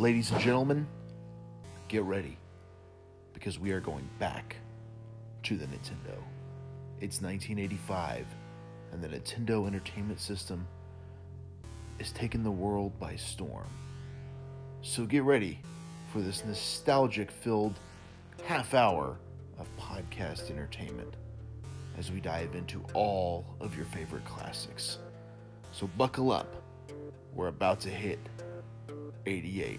Ladies and gentlemen, get ready because we are going back to the Nintendo. It's 1985, and the Nintendo Entertainment System is taking the world by storm. So get ready for this nostalgic filled half hour of podcast entertainment as we dive into all of your favorite classics. So buckle up. We're about to hit 88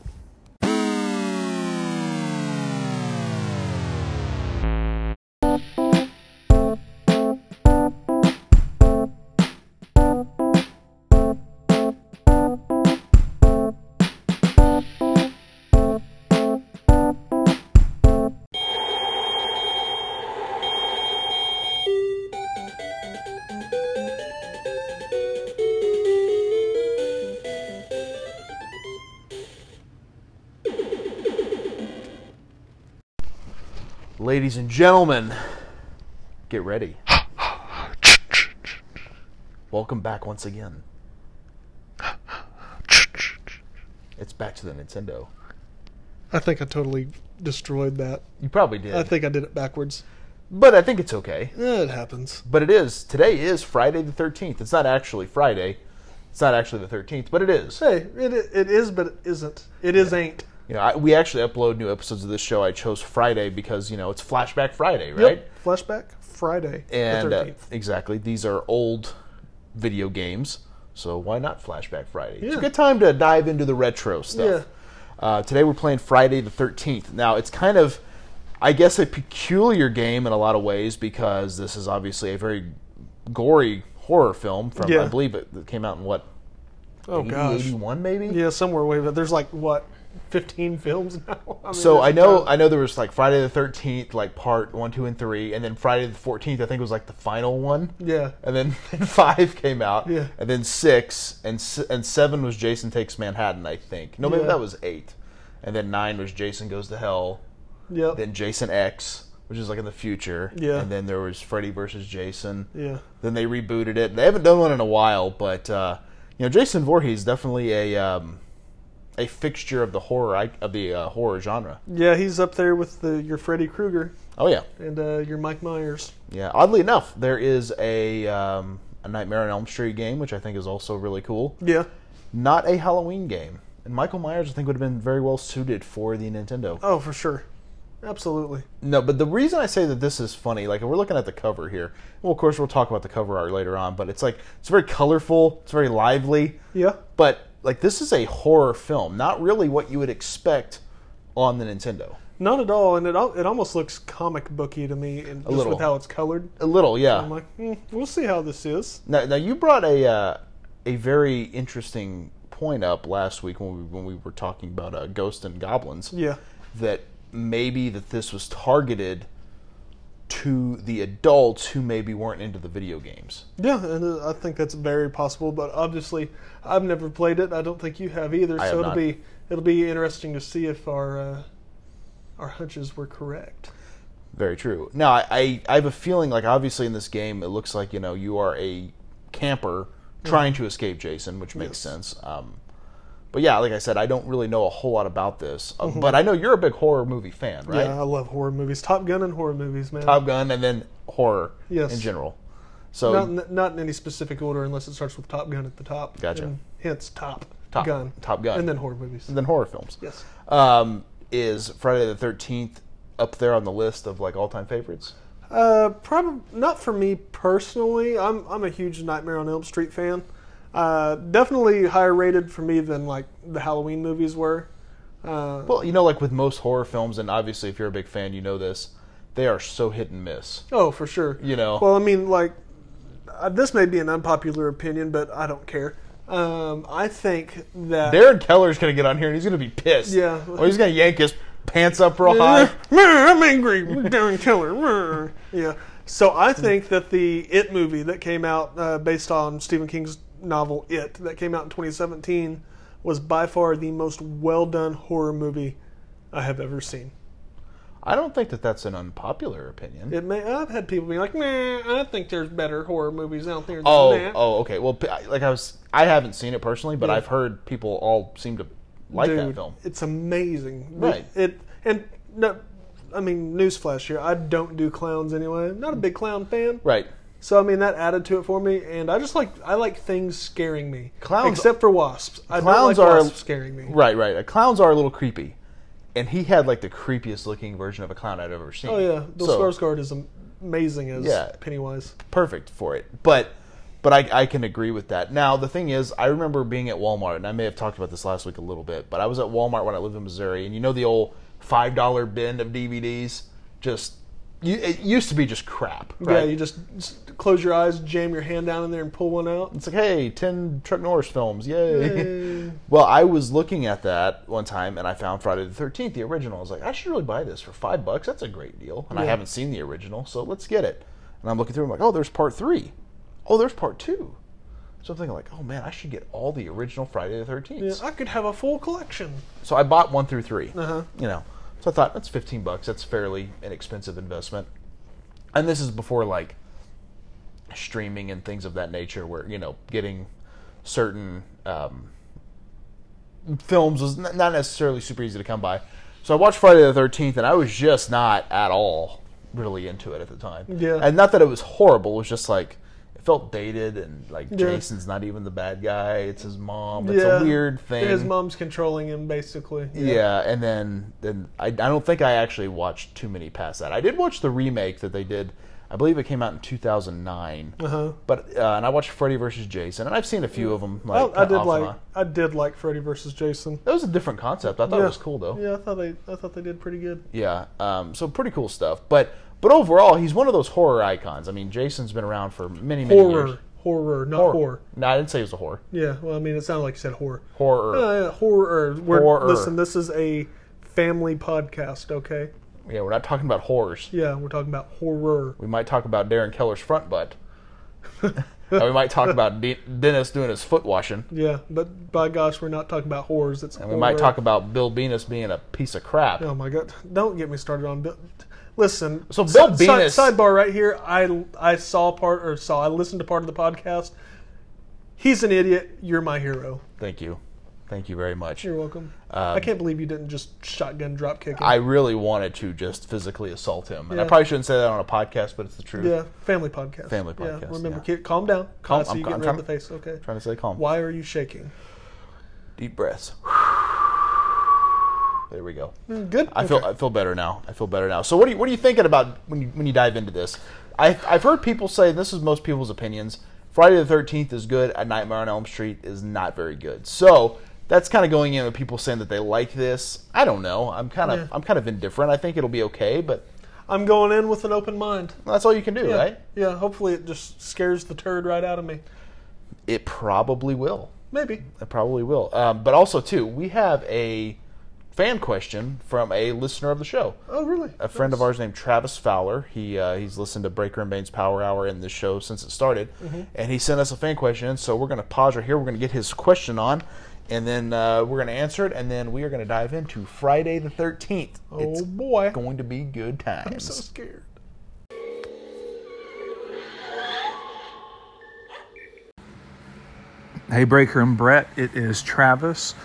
Ladies and gentlemen, get ready. Welcome back once again. It's back to the Nintendo. I think I totally destroyed that. You probably did. I think I did it backwards. but I think it's okay. It happens. But it is. Today is Friday the 13th. It's not actually Friday. It's not actually the 13th, but it is. Hey, it it is, but it isn't. It is ain't. You know, I, we actually upload new episodes of this show. I chose Friday because, you know, it's Flashback Friday, right? Yep. Flashback Friday. And the uh, exactly, these are old video games, so why not Flashback Friday? It's a good time to dive into the retro stuff. Yeah. Uh, today we're playing Friday the 13th. Now, it's kind of, I guess, a peculiar game in a lot of ways because this is obviously a very gory horror film from, I believe it, came out in what, oh 80, gosh. 81 maybe? Yeah, somewhere way, but there's like what, 15 films now. I mean, So I know I know there was like Friday the Thirteenth, like part one, two, and three, and then Friday the Fourteenth. I think was like the final one. Yeah. And then, then five came out. Yeah. And then six and and seven was Jason Takes Manhattan. I think. No, maybe Yeah. that was eight. And then nine was Jason Goes to Hell. Yeah. Then Jason X, which is like in the future. Yeah. And then there was Freddy versus Jason. yeah. Then they rebooted it. They haven't done one in a while, but uh, you know, Jason Voorhees definitely a um, a fixture of the horror of the uh, horror genre. Yeah, he's up there with the your Freddy Krueger Oh yeah, and uh, your Mike Myers. yeah. Oddly enough, there is a um, a Nightmare on Elm Street game, which I think is also really cool. Yeah. Not a Halloween game, and Michael Myers I think would have been very well suited for the Nintendo. Oh, for sure. Absolutely. No, but the reason I say that this is funny, like we're looking at the cover here. Well, of course we'll talk about the cover art later on, but it's like it's very colorful, it's very lively. Yeah. But like this is a horror film, not really what you would expect on the Nintendo. Not at all, and it al- it almost looks comic booky to me, and just little. with how it's colored. A little, yeah. I'm like, hmm, we'll see how this is. Now, now you brought a uh, a very interesting point up last week when we when we were talking about uh, Ghost and Goblins. Yeah. That maybe that this was targeted to the adults who maybe weren't into the video games. Yeah, and uh, I think that's very possible. But obviously, I've never played it. I don't think you have either. I so have it'll not. be it'll be interesting to see if our uh, our hunches were correct. Very true. Now, I, I, I have a feeling like obviously in this game it looks like you know you are a camper trying to escape Jason, which makes Yes. sense. Um, but yeah, like I said, I don't really know a whole lot about this, uh, but I know you're a big horror movie fan, right? Yeah, I love horror movies. Top Gun and horror movies, man. Top Gun and then horror Yes. in general. So not in, not in any specific order, unless it starts with Top Gun at the top. Gotcha. And hence Top, Top- Gun. Top Gun. And then horror movies. and then horror films. yes. Um, is Friday the Thirteenth up there on the list of like all time favorites? Uh, probably not for me personally. I'm I'm a huge Nightmare on Elm Street fan. Uh, definitely higher rated for me than like the Halloween movies were. Uh, Well, you know, like with most horror films, and obviously if you're a big fan, you know this. They are so hit and miss. oh, for sure. You know. Well, I mean, like uh, this may be an unpopular opinion, but I don't care. Um, I think that Darren Keller's gonna get on here and he's gonna be pissed. Yeah. Or he's gonna yank his pants up real high. I'm angry, Darren Keller. yeah. So I think that the It movie that came out uh, based on Stephen King's novel It that came out in 2017 was by far the most well done horror movie I have ever seen. I don't think that that's an unpopular opinion. It may I've had people be like, "Nah, I think there's better horror movies out there." Than oh, that. oh, okay. Well, like I was, I haven't seen it personally, but Yeah. I've heard people all seem to like that film. It's amazing. Right. It and no, I mean, newsflash here. I don't do clowns anyway. I'm not a big clown fan. Right. So I mean that added to it for me, and I just like I like things scaring me. Clowns- except for wasps. I Clowns don't like are- wasps scaring me. Right, right. Uh, Clowns are a little creepy, and he had like the creepiest looking version of a clown I'd ever seen. Oh yeah, Bill So, Skarsgård is amazing as Yeah. Pennywise. perfect for it. But but I, I can agree with that. Now the thing is, I remember being at Walmart, and I may have talked about this last week a little bit, but I was at Walmart when I lived in Missouri, and you know the old five dollar bin of DVDs, just you, it used to be just crap. Right? Yeah, you just, just close your eyes, jam your hand down in there, and pull one out. It's like, hey, 10 Chuck Norris films, yay. Yay. well, I was looking at that one time and I found Friday the 13th, the original. I was like, I should really buy this for five bucks. That's a great deal. And I haven't seen the original, so let's get it. And I'm looking through, I'm like, oh, there's part three. Oh, there's part two. So I'm thinking, like, oh man, I should get all the original Friday the 13th. Yeah, I could have a full collection. So I bought one through 3 Uh-huh. You know, so I thought that's 15 bucks. That's fairly inexpensive investment. And this is before like streaming and things of that nature, where you know getting certain um, films was not necessarily super easy to come by. So I watched Friday the 13th, and I was just not at all really into it at the time. Yeah. And not that it was horrible. It was just like it felt dated, and like Yeah. Jason's not even the bad guy. It's his mom. It's yeah, a weird thing. His mom's controlling him, basically. Yeah, and then then I, I don't think I actually watched too many past that. I did watch the remake that they did. I believe it came out in 2009. Uh-huh. But uh, and I watched Freddy vs. Jason, and I've seen a few of them. I, Like I did like. I did like Freddy versus Jason. That was a different concept. I thought yeah. it was cool though. Yeah, I thought they I thought they did pretty good. Yeah. Um, so pretty cool stuff. But but overall, he's one of those horror icons. I mean, Jason's been around for many many Horror, years. horror, Horror, not horror. No, I didn't say he was a horror. Yeah, well, I mean, it sounded like you said horror. Horror. Uh, horror. We're, Horror. Listen, this is a family podcast, okay? yeah, we're not talking about horrors. Yeah, we're talking about horror. We might talk about Darren Keller's front butt. and we might talk about De- Dennis doing his foot washing. Yeah, but by gosh, we're not talking about horrors. It's And we might talk about Bill Venus being a piece of crap. Oh my god! Don't get me started on Bill. Listen. So Bill si- Venus- sidebar right here. I I saw part or saw I listened to part of the podcast. He's an idiot. You're my hero. Thank you. Thank you very much. You're welcome. Um, I can't believe you didn't just shotgun drop kick him. I really wanted to just physically assault him. And I probably shouldn't say that on a podcast, but it's the truth. yeah, family podcast. Family Yeah, podcast, remember, yeah. kid, calm down. Calm- I see I'm- you I'm getting red in the face. Okay. Trying to say calm. Why are you shaking? Deep breaths. There we go. Good. I feel Okay. I feel better now. I feel better now. So what are you what are you thinking about when you when you dive into this? I I've heard people say and this is most people's opinions. Friday the Thirteenth is good. A Nightmare on Elm Street is not very good. So that's kind of going in with people saying that they like this. I don't know. I'm kind of Yeah. I'm kind of indifferent. I think it'll be okay, but I'm going in with an open mind. that's all you can do, Yeah. right? Yeah. Hopefully, it just scares the turd right out of me. It probably will. Maybe. It probably will. Um, but also too, we have a fan question from a listener of the show. Oh, really? a friend of ours named Travis Fowler. He uh, he's listened to Breaker and Bane's Power Hour in the show since it started, Mm-hmm. and he sent us a fan question. So we're going to pause right here. We're going to get his question on, and then uh, we're going to answer it, and then we are going to dive into Friday the Thirteenth. Oh it's boy. going to be good times. I'm so scared. Hey, Breaker and Brett, it is Travis.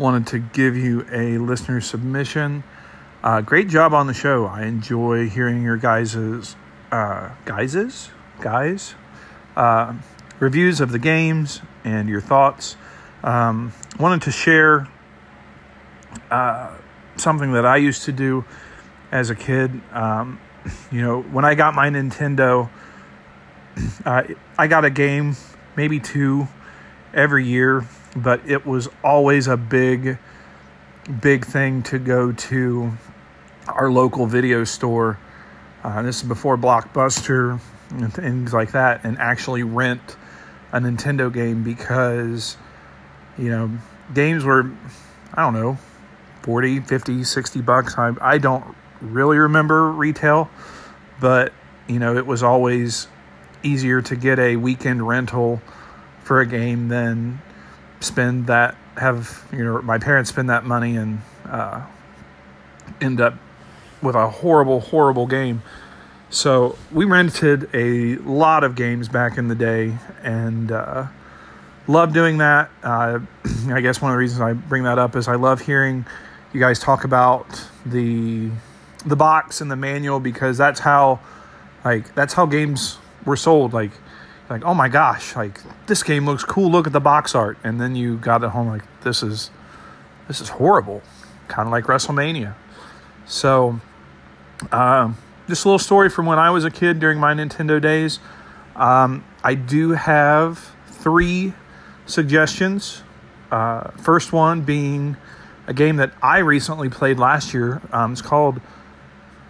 Wanted to give you a listener submission. Uh, great job on the show. I enjoy hearing your guys's, uh, guys's, guys, uh, reviews of the games and your thoughts. Um, wanted to share uh, something that I used to do as a kid. Um, you know, when I got my Nintendo, uh, I got a game, maybe two, every year, but it was always a big, big thing to go to our local video store. Uh, this is before Blockbuster and things like that, and actually rent a Nintendo game because, you know, games were, I don't know, 40, 50, 60 bucks. I, I don't really remember retail, but, you know, it was always easier to get a weekend rental for a game than spend that have you know my parents spend that money and uh, end up with a horrible horrible game. So we rented a lot of games back in the day and uh, love doing that. Uh, i guess one of the reasons i bring that up is i love hearing you guys talk about the the box and the manual because that's how like that's how games were sold. Like like oh my gosh like this game looks cool look at the box art. And then you got it home like this is this is horrible kind of like wrestlemania. So um, just a little story from when i was a kid during my nintendo days. Um, i do have three suggestions. Uh, first one being a game that i recently played last year. Um, it's called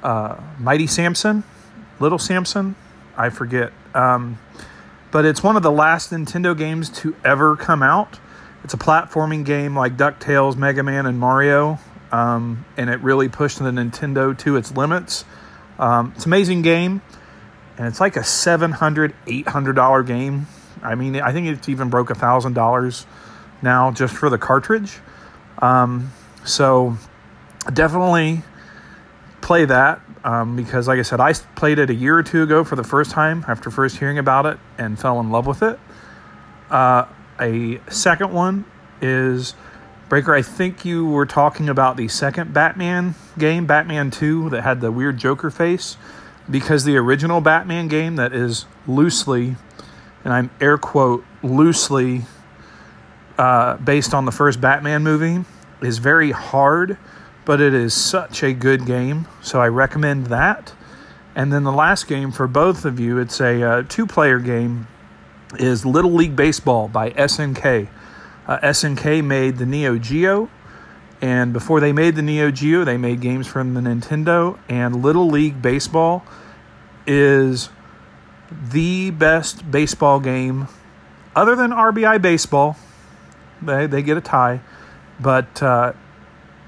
uh, mighty samson little samson. I forget. Um, but it's one of the last Nintendo games to ever come out. It's a platforming game like DuckTales, Mega Man, and Mario, um, and it really pushed the Nintendo to its limits. Um, it's an amazing game, and it's like a $700, $800 game. I mean, I think it's even broke $1,000 now just for the cartridge. Um, so definitely play that um, because, like I said, I played it a year or two ago for the first time after first hearing about it and fell in love with it. Uh, a second one is Breaker. I think you were talking about the second Batman game, Batman 2, that had the weird Joker face, because the original Batman game that is loosely, and I'm air quote, loosely uh, based on the first Batman movie, is very hard but it is such a good game. So I recommend that. And then the last game for both of you, it's a uh, two player game, is Little League Baseball by SNK. Uh, SNK made the Neo Geo. And before they made the Neo Geo, they made games from the Nintendo. And Little League Baseball is the best baseball game, other than RBI Baseball. They, they get a tie. But uh,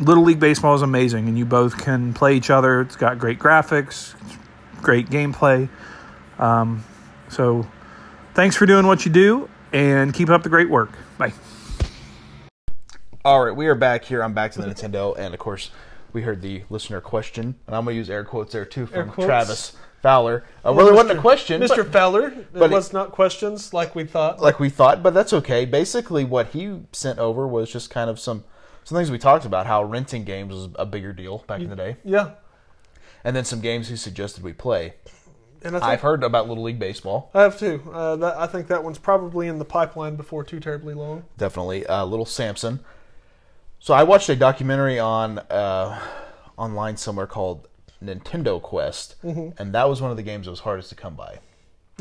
Little League Baseball is amazing, and you both can play each other. It's got great graphics, great gameplay. Um, so, thanks for doing what you do, and keep up the great work. Bye. All right, we are back here. I'm back to the Nintendo, and of course, we heard the listener question, and I'm going to use air quotes there too from? Travis Fowler. Uh, well, it wasn't a question, Mr. but- Fowler. It but it- was not questions like we thought. like we thought, but that's okay. Basically, what he sent over was just kind of some some things we talked about. How renting games was a bigger deal back in the day, yeah, and then some games he suggested we play. and I think I've heard about Little League Baseball. I have too. Uh, that, I think that one's probably in the pipeline before too terribly long. definitely. Uh, Little Samson. So I watched a documentary on uh, online somewhere called Nintendo Quest, and that was one of the games that was hardest to come by.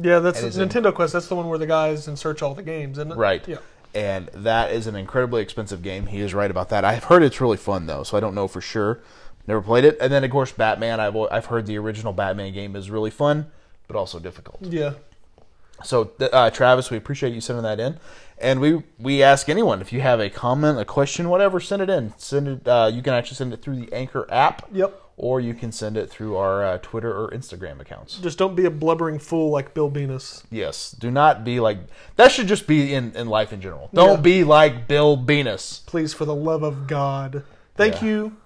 Yeah, that's is in- Nintendo Quest. That's the one where the guys in search all the games, isn't it? Right. Yeah. And that is an incredibly expensive game. He is right about that. I've heard it's really fun though, so I don't know for sure. Never played it. And then of course Batman. I've I've heard the original Batman game is really fun, but also difficult. Yeah. So uh, Travis, we appreciate you sending that in, and we we ask anyone if you have a comment, a question, whatever, send it in. Send it. Uh, you can actually send it through the Anchor app. Yep. Or you can send it through our uh, Twitter or Instagram accounts. Just don't be a blubbering fool like Bill Venus. Yes. Do not be like that. Should just be in in life in general. Don't Yeah. be like Bill Venus. Please, for the love of God. Thank Yeah. you,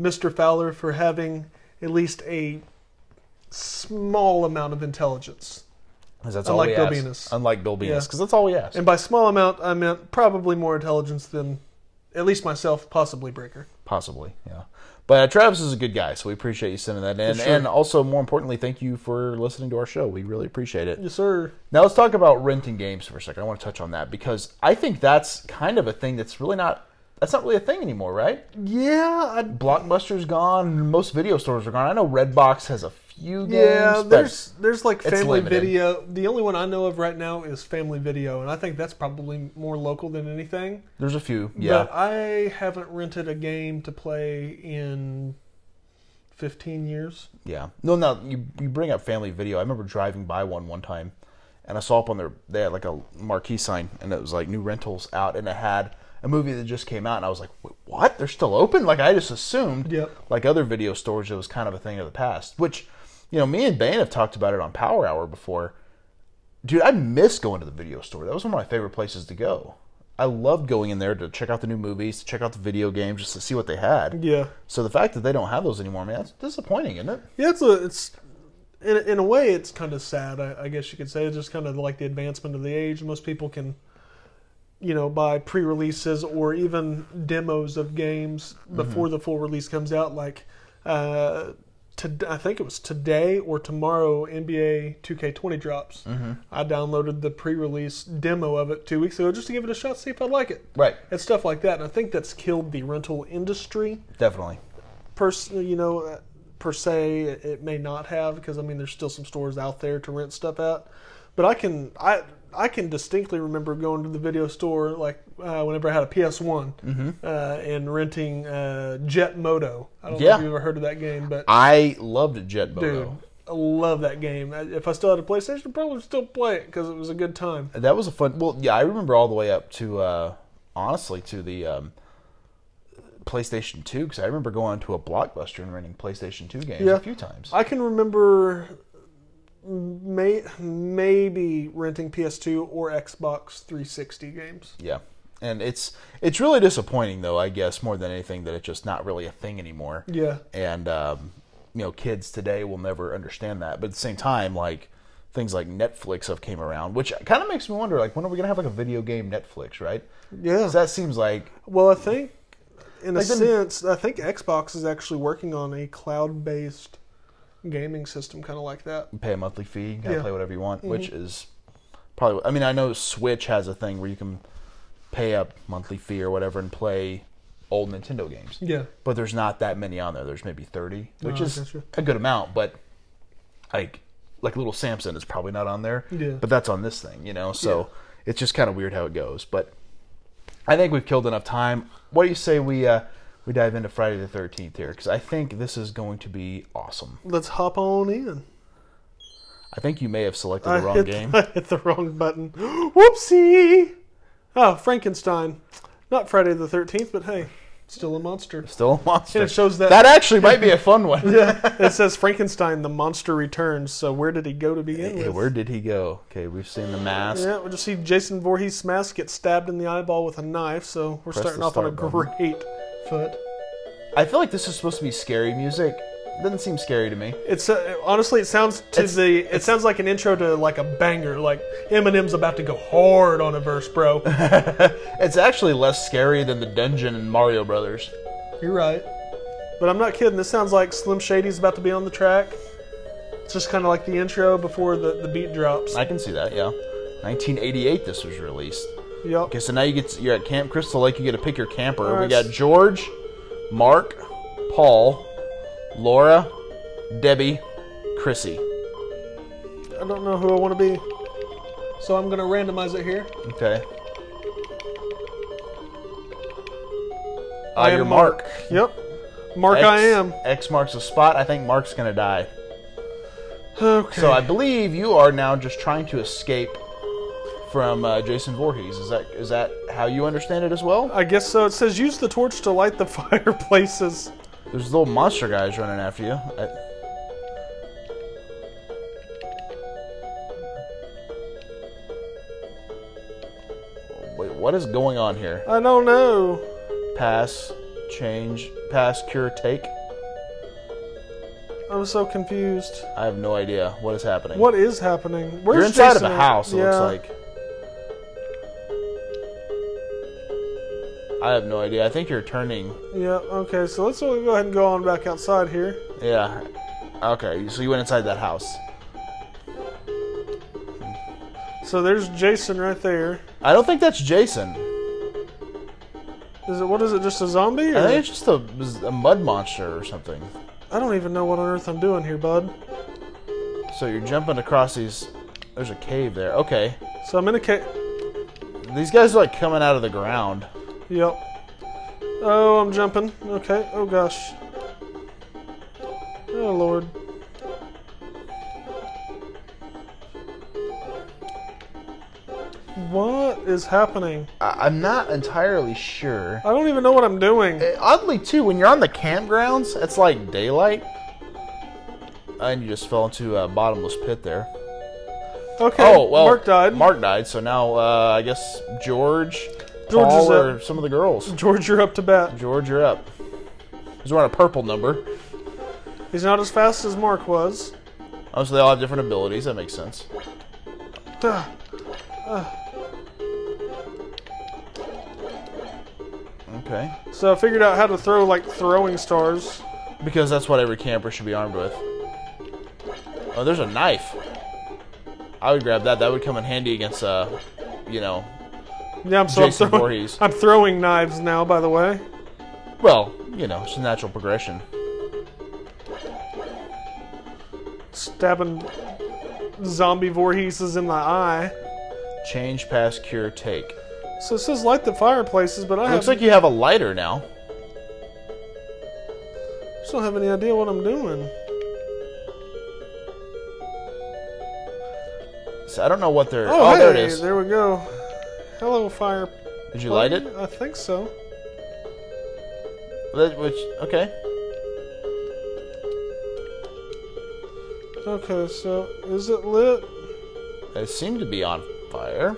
Mr. Fowler, for having at least a small amount of intelligence. that's all Unlike we Bill ask. Venus. Unlike Bill Venus, Yeah. because that's all we ask. And by small amount, I meant probably more intelligence than at least myself, possibly Breaker. Possibly, yeah. But uh, Travis is a good guy, so we appreciate you sending that in. Sure. And also, more importantly, thank you for listening to our show. We really appreciate it. Yes, sir. Now let's talk about renting games for a second. I want to touch on that because I think that's kind of a thing that's really not. That's not really a thing anymore, right? Yeah, I, Blockbuster's gone. Most video stores are gone. I know Redbox has a few games. yeah. There's there's like Family limited. Video. The only one I know of right now is Family Video, and I think that's probably more local than anything. there's a few. Yeah, But I haven't rented a game to play in 15 years. Yeah. No, no. You you bring up Family Video. I remember driving by one one time, and I saw up on their they had like a marquee sign, and it was like new rentals out, and it had a movie that just came out, and I was like, what? They're still open? Like I just assumed, Yep. like other video stores, it was kind of a thing of the past. Which you know, me and Bane have talked about it on Power Hour before. Dude, I miss going to the video store. That was one of my favorite places to go. I loved going in there to check out the new movies, to check out the video games, just to see what they had. Yeah. So the fact that they don't have those anymore, man, that's disappointing, isn't it? Yeah, it's a, it's in in a way it's kind of sad. I, I guess you could say it's just kind of like the advancement of the age. Most people can, you know, buy pre-releases or even demos of games before the full release comes out. Like, uh, to, I think it was today or tomorrow. NBA 2K20 drops. I downloaded the pre-release demo of it two weeks ago just to give it a shot, see if I like it. Right. And stuff like that. And I think that's killed the rental industry Definitely. per you know uh, per se it, it may not have because I mean there's still some stores out there to rent stuff at, but I can I I can distinctly remember going to the video store like uh, whenever I had a PS One uh, and renting uh, Jet Moto. I don't know if you've ever heard of that game, but I loved Jet Moto. dude, I love that game. If I still had a PlayStation, I'd probably still play it because it was a good time. That was a fun. Well, yeah, I remember all the way up to uh, honestly to the um, PlayStation Two because I remember going to a Blockbuster and renting PlayStation Two games Yeah. a few times. I can remember may, maybe renting PS2 or Xbox 360 games. yeah, and it's it's really disappointing though. I guess more than anything that it's just not really a thing anymore. Yeah. and um, you know, kids today will never understand that. But at the same time, like things like Netflix have came around, which kind of makes me wonder, like, when are we gonna have like a video game Netflix, right? Yeah. that seems like Well, I think, in a Like the- sense, I think Xbox is actually working on a cloud-based gaming system, kind of like that. you pay a monthly fee, you can Yeah. Mm-hmm. play whatever you want, which is probably. I mean, I know Switch has a thing where you can pay a monthly fee or whatever and play old Nintendo games. Yeah. But there's not that many on there. There's maybe 30, which Oh, is a good amount, but like like little Samson is probably not on there. Yeah. But that's on this thing, you know. So it's just kind of weird how it goes, but I think we've killed enough time. What do you say we uh we dive into Friday the 13th here cuz I think this is going to be awesome. Let's hop on in. I think you may have selected I the wrong hit, game. I hit the wrong button. Whoopsie! Oh, Frankenstein. Not Friday the 13th, but hey, still a monster. Still a monster. And it shows that- That actually might be a fun one. yeah, it says Frankenstein, the monster returns. So where did he go to begin Okay, with? where did he go? Okay, we've seen the mask. Yeah, we just see Jason Voorhees' mask get stabbed in the eyeball with a knife. So we're Press starting off on a button. great foot. I feel like this is supposed to be scary music. It doesn't seem scary to me. It's uh, honestly, it sounds to It's- the. It sounds like an intro to like a banger. Like Eminem's about to go hard on a verse, bro. It's actually less scary than the dungeon in Mario Brothers. You're right, but I'm not kidding. This sounds like Slim Shady's about to be on the track. It's just kind of like the intro before the, the beat drops. I can see that, yeah. 1988 this was released. Yep. Okay, so now you get you're at Camp Crystal Lake, you get to pick your camper. we got George, Mark, Paul, Laura, Debbie, Chrissy. I don't know who I want to be, so I'm gonna randomize it here. Okay. Uh, I am you're Mark. Yep. Mark, X, I am. X marks the spot. I think Mark's gonna die. Okay. So I believe you are now just trying to escape from uh, Jason Voorhees. Is that is that how you understand it as well? I guess so. It says use the torch to light the fireplaces. There's little monster guys running after you. I, Wait, what is going on here? I don't know. Pass, change, pass, cure, take. I'm so confused. I have no idea what is happening. What is happening? Where's You're inside Jason of a house. It yeah. looks like. I have no idea. I think you're turning. Yeah. Okay. So let's go ahead and go on back outside here. Yeah. Okay. So you went inside that house. So there's Jason right there. I don't think that's Jason. Is it what is it? Just a zombie? Or? I think it's just a, a mud monster or something. I don't even know what on earth I'm doing here, bud. So you're jumping across these. There's a cave there. Okay. So I'm in a cave. These guys are like coming out of the ground. Yep. Oh, I'm jumping. Okay. Oh gosh. Oh lord. What is happening? I, I'm not entirely sure. I don't even know what I'm doing. Uh, Oddly, too, when you're on the campgrounds, it's like daylight. And you just fell into a bottomless pit there. Okay. Oh well, Mark died. Mark died. So now uh, I guess George, George Paul, is or up. some of the girls. George, you're up to bat. George, you're up. He's wearing a purple number. He's not as fast as Mark was. Oh, so they all have different abilities. That makes sense. Ah, Okay. So I figured out how to throw like throwing stars. Because that's what every camper should be armed with. Oh, there's a knife. I would grab that. That would come in handy against, uh, you know, Yeah, I'm so I'm throwing, Voorhees. I'm throwing knives now. By the way. well, you know, it's a natural progression. stabbing zombie Voorheeses in the eye. Change, pass, cure, take. So it says light the fireplaces, but I Looks have, like you have a lighter now. just don't have any idea what I'm doing. So I don't know what they're. Oh, Oh, hey, there it is. there we go. Hello, fire. Did you light it? I think so. That- Which okay. Okay, so is it lit? It seemed to be on fire.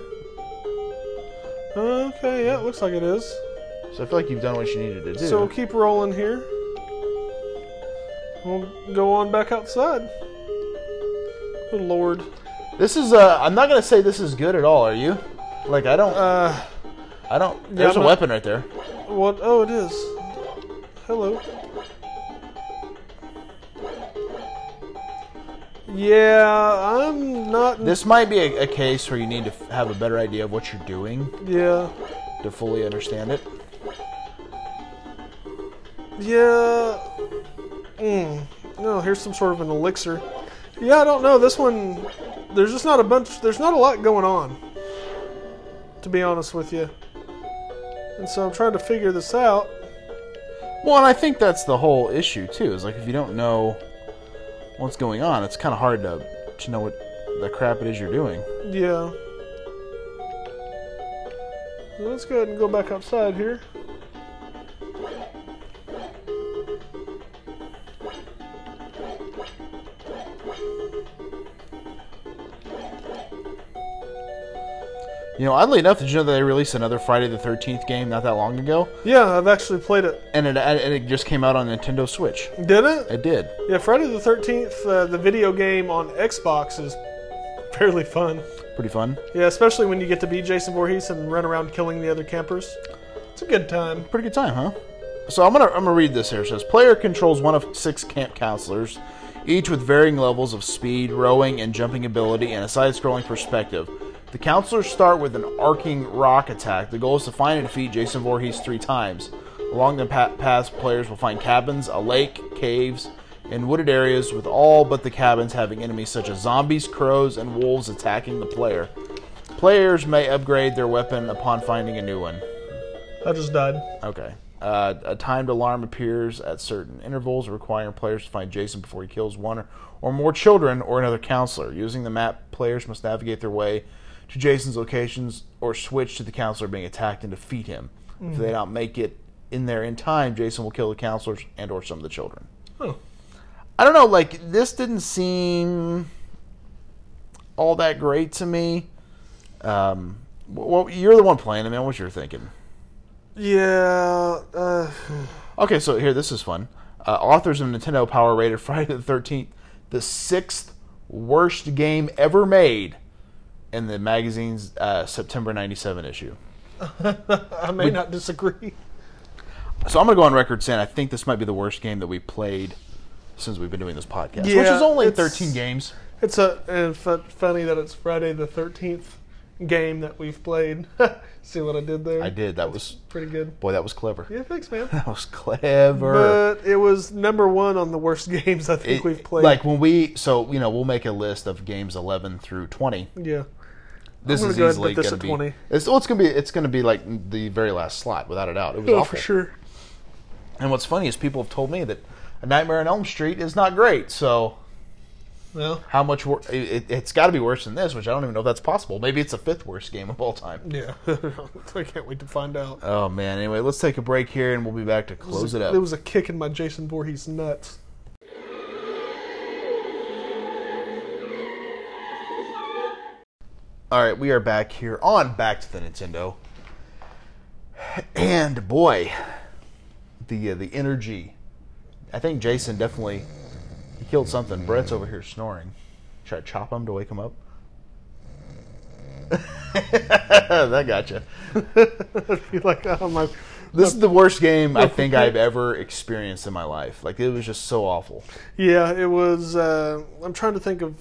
Okay, yeah, it looks like it is. So I feel like you've done what you needed to do. So we'll keep rolling here. We'll go on back outside. Good lord. this is. Uh, I'm not gonna say this is good at all. Are you? Like I don't. Uh, I don't. There's I'm a not- weapon right there. what? Oh, it is. Hello. Yeah, I'm not. This might be a, a case where you need to f- have a better idea of what you're doing yeah. to fully understand it. Yeah. Mm. No, here's some sort of an elixir. Yeah, I don't know. This one, there's just not a bunch. There's not a lot going on. To be honest with you. And so I'm trying to figure this out. Well, and I think that's the whole issue too. Is like if you don't know what's going on, it's kind of hard to to know what the crap it is you're doing. Yeah. Let's go ahead and go back outside here. You know, oddly enough, did you know that they released another Friday the Thirteenth game not that long ago, Yeah, I've actually played it. and it and it just came out on Nintendo Switch. Did it? It did. Yeah, Friday the 13th, uh, the video game on Xbox is fairly fun. Pretty fun. Yeah, especially when you get to be Jason Voorhees and run around killing the other campers. It's a good time. Pretty good time, huh? So I'm gonna I'm gonna read this here. It says player controls one of six camp counselors, each with varying levels of speed, rowing, and jumping ability, and a side-scrolling perspective. The counselors start with an arcing rock attack. The goal is to find and defeat Jason Voorhees three times. Along the path, players will find cabins, a lake, caves, and wooded areas, with all but the cabins having enemies such as zombies, crows, and wolves attacking the player. Players may upgrade their weapon upon finding a new one. I just died. Okay. Uh, a timed alarm appears at certain intervals, requiring players to find Jason before he kills one or, or more children or another counselor. Using the map, players must navigate their way to Jason's locations or switch to the counselor being attacked and defeat him. If they don't make it in there in time, Jason will kill the counselors and or some of the children. Oh. I don't know, like this didn't seem all that great to me. Um, well, you're the one playing it, man. What you're thinking? Yeah, uh, Okay, so here, this is fun. Uh, authors of Nintendo Power rated Friday the 13th the sixth worst game ever made in the magazine's uh, September 97 issue. I may not disagree. So I'm going to go on record saying I think this might be the worst game that we played since we've been doing this podcast, yeah, which is only 13 games. It's a fu- funny that it's Friday the 13th game that we've played. See what I did there? I did. That was, Pretty good. boy, that was clever. Yeah, thanks, man. That was clever. But it was number one on the worst games I think It- we've played. Like when we, so, you know, we'll make a list of games 11 through 20. yeah. This gonna is go easily going to be. 20. It's, well, it's going to be. It's going to be like the very last slot, without a doubt. It was Oh, awful. for sure. And what's funny is people have told me that A Nightmare on Elm Street is not great. So Well, how much wor- it, it's got to be worse than this, which I don't even know if that's possible. Maybe it's the fifth worst game of all time. yeah. I can't wait to find out. Oh man. Anyway, let's take a break here, and we'll be back to close it up. It was a kick in my Jason Voorhees nuts. All right, we are back here on Back to the Nintendo, and boy, the uh, the energy. I think Jason definitely he killed something. Brett's over here snoring. Should I chop him to wake him up? that gotcha. I feel like oh my. This is the worst game I think I've ever experienced in my life. Like it was just so awful. Yeah, it was. Uh, I'm trying to think of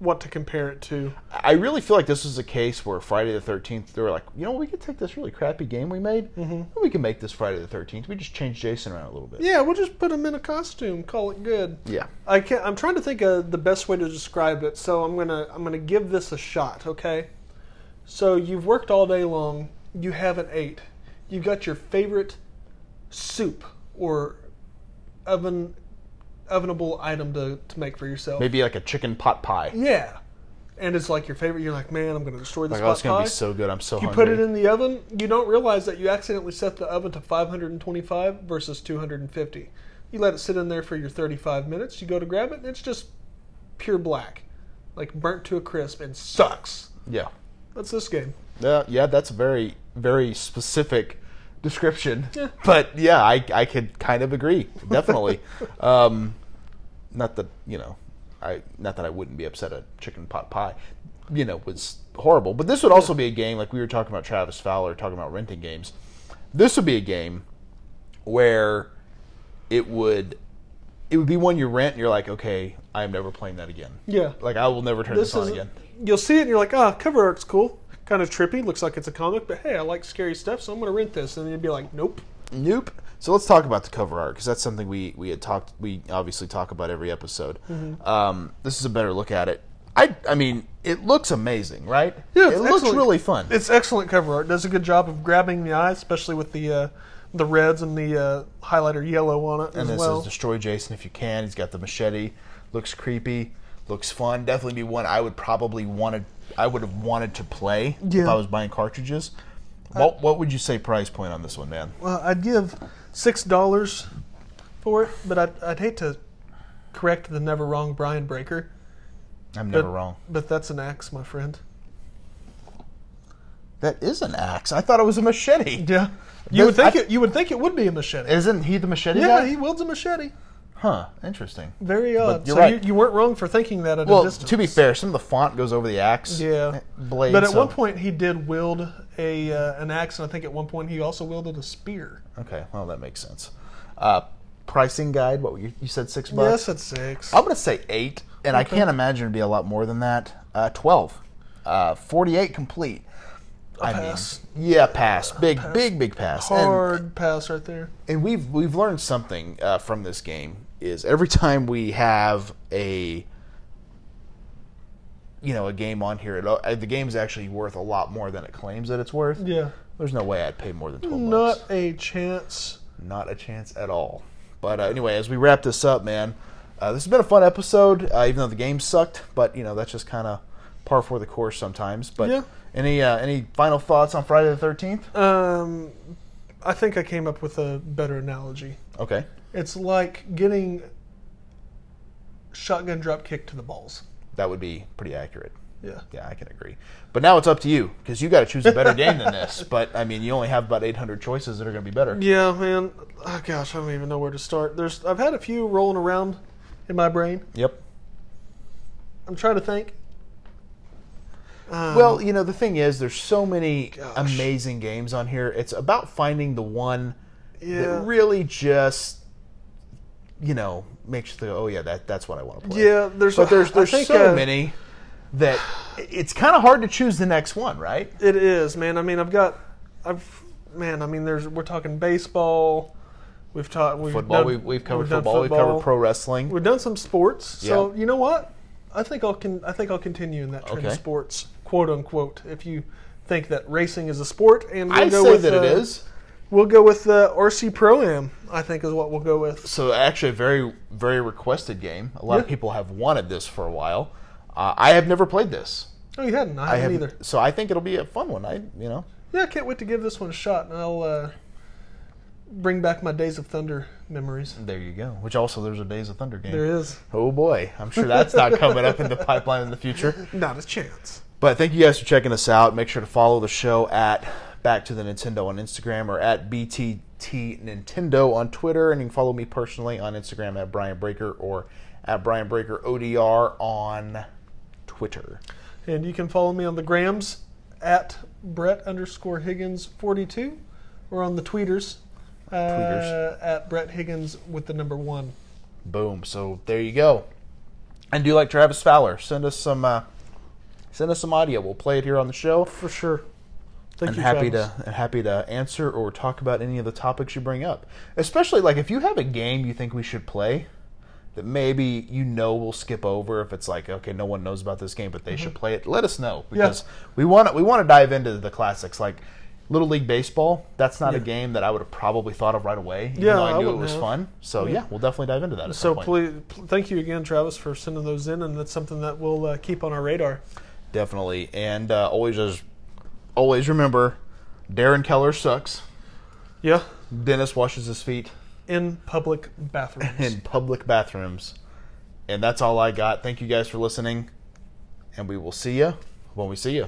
what to compare it to. I really feel like this was a case where Friday the Thirteenth they were like, you know, we could take this really crappy game we made, mm-hmm. and we can make this Friday the Thirteenth. We just change Jason around a little bit. Yeah, we'll just put him in a costume. Call it good. Yeah. I can't. I'm trying to think of the best way to describe it. So I'm gonna I'm gonna give this a shot. Okay. So you've worked all day long. You haven't ate. You've got your favorite soup or oven ovenable item to, to make for yourself. Maybe like a chicken pot pie. Yeah. And it's like your favorite. You're like, man, I'm gonna destroy this Like, oh, pot it's gonna pie. be so good. I'm so hungry. you hungry. put it in the oven. You don't realize that you accidentally set the oven to 525 versus 250. You let it sit in there for your 35 minutes. You go to grab it, and it's just pure black, like burnt to a crisp, and sucks. Yeah. That's this game. Yeah, yeah, that's a very, very specific description. Yeah. But yeah, I, I could kind of agree, definitely. um, not that you know, I not that I wouldn't be upset at chicken pot pie, you know, was horrible. But this would also be a game like we were talking about Travis Fowler talking about renting games. This would be a game where it would it would be one you rent and you're like, okay, I am never playing that again. Yeah. Like I will never turn this, This on again. You'll see it, and you're like, ah, cover art's cool. Kind of trippy. Looks like it's a comic, but hey, I like scary stuff, so I'm gonna rent this. And then you'd be like, nope. Nope. So let's talk about the cover art because that's something we we had talked. We obviously talk about every episode. Mm-hmm. Um, this is a better look at it. I I mean, it looks amazing, right? Yeah, it looks excellent. really fun. It's excellent cover art. Does a good job of grabbing the eye, especially with the uh, the reds and the uh, highlighter yellow on it and as this well. says destroy Jason if you can. He's got the machete. Looks creepy. Looks fun. Definitely be one I would probably wanted. I would have wanted to play if I was buying cartridges. What what would you say price point on this one, man? Well, I'd give six dollars for it, but I'd, I'd hate to correct the never wrong Brian Breaker. I'm But, never wrong. But that's an axe, my friend. That is an axe. I thought it was a machete. Yeah, you would think I- it. You would think it would be a machete. Isn't he the machete yeah, guy? he wields a machete. Huh. Interesting. Very odd. you're so right. you, you weren't wrong for thinking that at a Well, distance. to be fair, some of the font goes over the axe Yeah. blade. but at so- one point he did wield a uh, an axe, and I think at one point he also wielded a spear. okay, well that makes sense. Uh, pricing guide. What you, you said six bucks? Yes, at six. I'm gonna say eight, and I can't imagine it'd be a lot more than that. Uh, Twelve. Uh, Forty-eight complete. I pass. mean, yeah, pass. Big, big, big pass. And- Hard pass right there. and we've we've learned something uh, from this game is every time we have a you know a game on here, it, uh, the game's actually worth a lot more than it claims that it's worth. Yeah. There's no way I'd pay more than twelve Not bucks. a chance. Not a chance at all. But uh, anyway, as we wrap this up, man, uh, this has been a fun episode. Uh, even though the game sucked, but you know that's just kind of par for the course sometimes. But Yeah. any uh, any final thoughts on Friday the Thirteenth? Um, I think I came up with a better analogy. Okay. It's like getting shotgun drop kick to the balls. That would be pretty accurate. Yeah. Yeah, I can agree. But now it's up to you because you got to choose a better game than this. But I mean, you only have about 800 choices that are going to be better. Yeah, man. Oh, gosh, I don't even know where to start. There's I've had a few rolling around in my brain. Yep. I'm trying to think. Um, Well, you know, the thing is, there's so many Gosh. amazing games on here. It's about finding the one yeah. that really just, you know, makes you go, oh yeah, that that's what I want to play. Yeah, there's But there's there's think, so uh, many that it's kind of hard to choose the next one, right? It is, man. I mean, I've got, I've, man. I mean, there's we're talking baseball. We've taught we've Football, done- we've, we've covered done football, we've covered pro wrestling. We've done some sports. So Yeah. you know what? I think I'll can I think I'll continue in that trend of sports, quote unquote. If you think that racing is a sport, and we'll I go say with that it uh, is. We'll go with uh, RC Pro Am. I think is what we'll go with. So actually, a very very requested game. A lot of people have wanted this for a while. Uh, I have never played this. Oh, you hadn't? I I haven't have either. So I think it'll be a fun one. I you know. Yeah, I can't wait to give this one a shot, and I'll uh, bring back my Days of Thunder memories. There you go. Which also there's a Days of Thunder game. There is Oh boy, I'm sure that's not coming up in the pipeline in the future. not a chance. But thank you guys for checking us out. Make sure to follow the show at Back to the Nintendo on Instagram or at BTT Nintendo on Twitter. And you can follow me personally on Instagram at Brian Breaker or at Brian Breaker ODR on Twitter. And you can follow me on the grams at Brett underscore Higgins 42 or on the tweeters, uh, Tweeters. at Brett Higgins with the number one. Boom. So there you go. And do like Travis Fowler? Send us some. Uh, send us some audio. We'll play it here on the show. For sure. Thank and you, happy Travis. to and happy to answer or talk about any of the topics you bring up. Especially like if you have a game you think we should play that maybe you know we'll skip over if it's like okay no one knows about this game but they should play it. Let us know because we want we want to dive into the classics like Little League Baseball. That's not a game that I would have probably thought of right away. Even Yeah, though I, I knew it was have. fun. So yeah. Yeah. we'll definitely dive into that. At So some point. please, pl- thank you again, Travis, for sending those in, and that's something that we'll uh, keep on our radar. Definitely. And uh, always just always remember Darren Keller sucks. Yeah, Dennis washes his feet in public bathrooms. in public bathrooms. And that's all I got. Thank you guys for listening. And we will see you when we see you.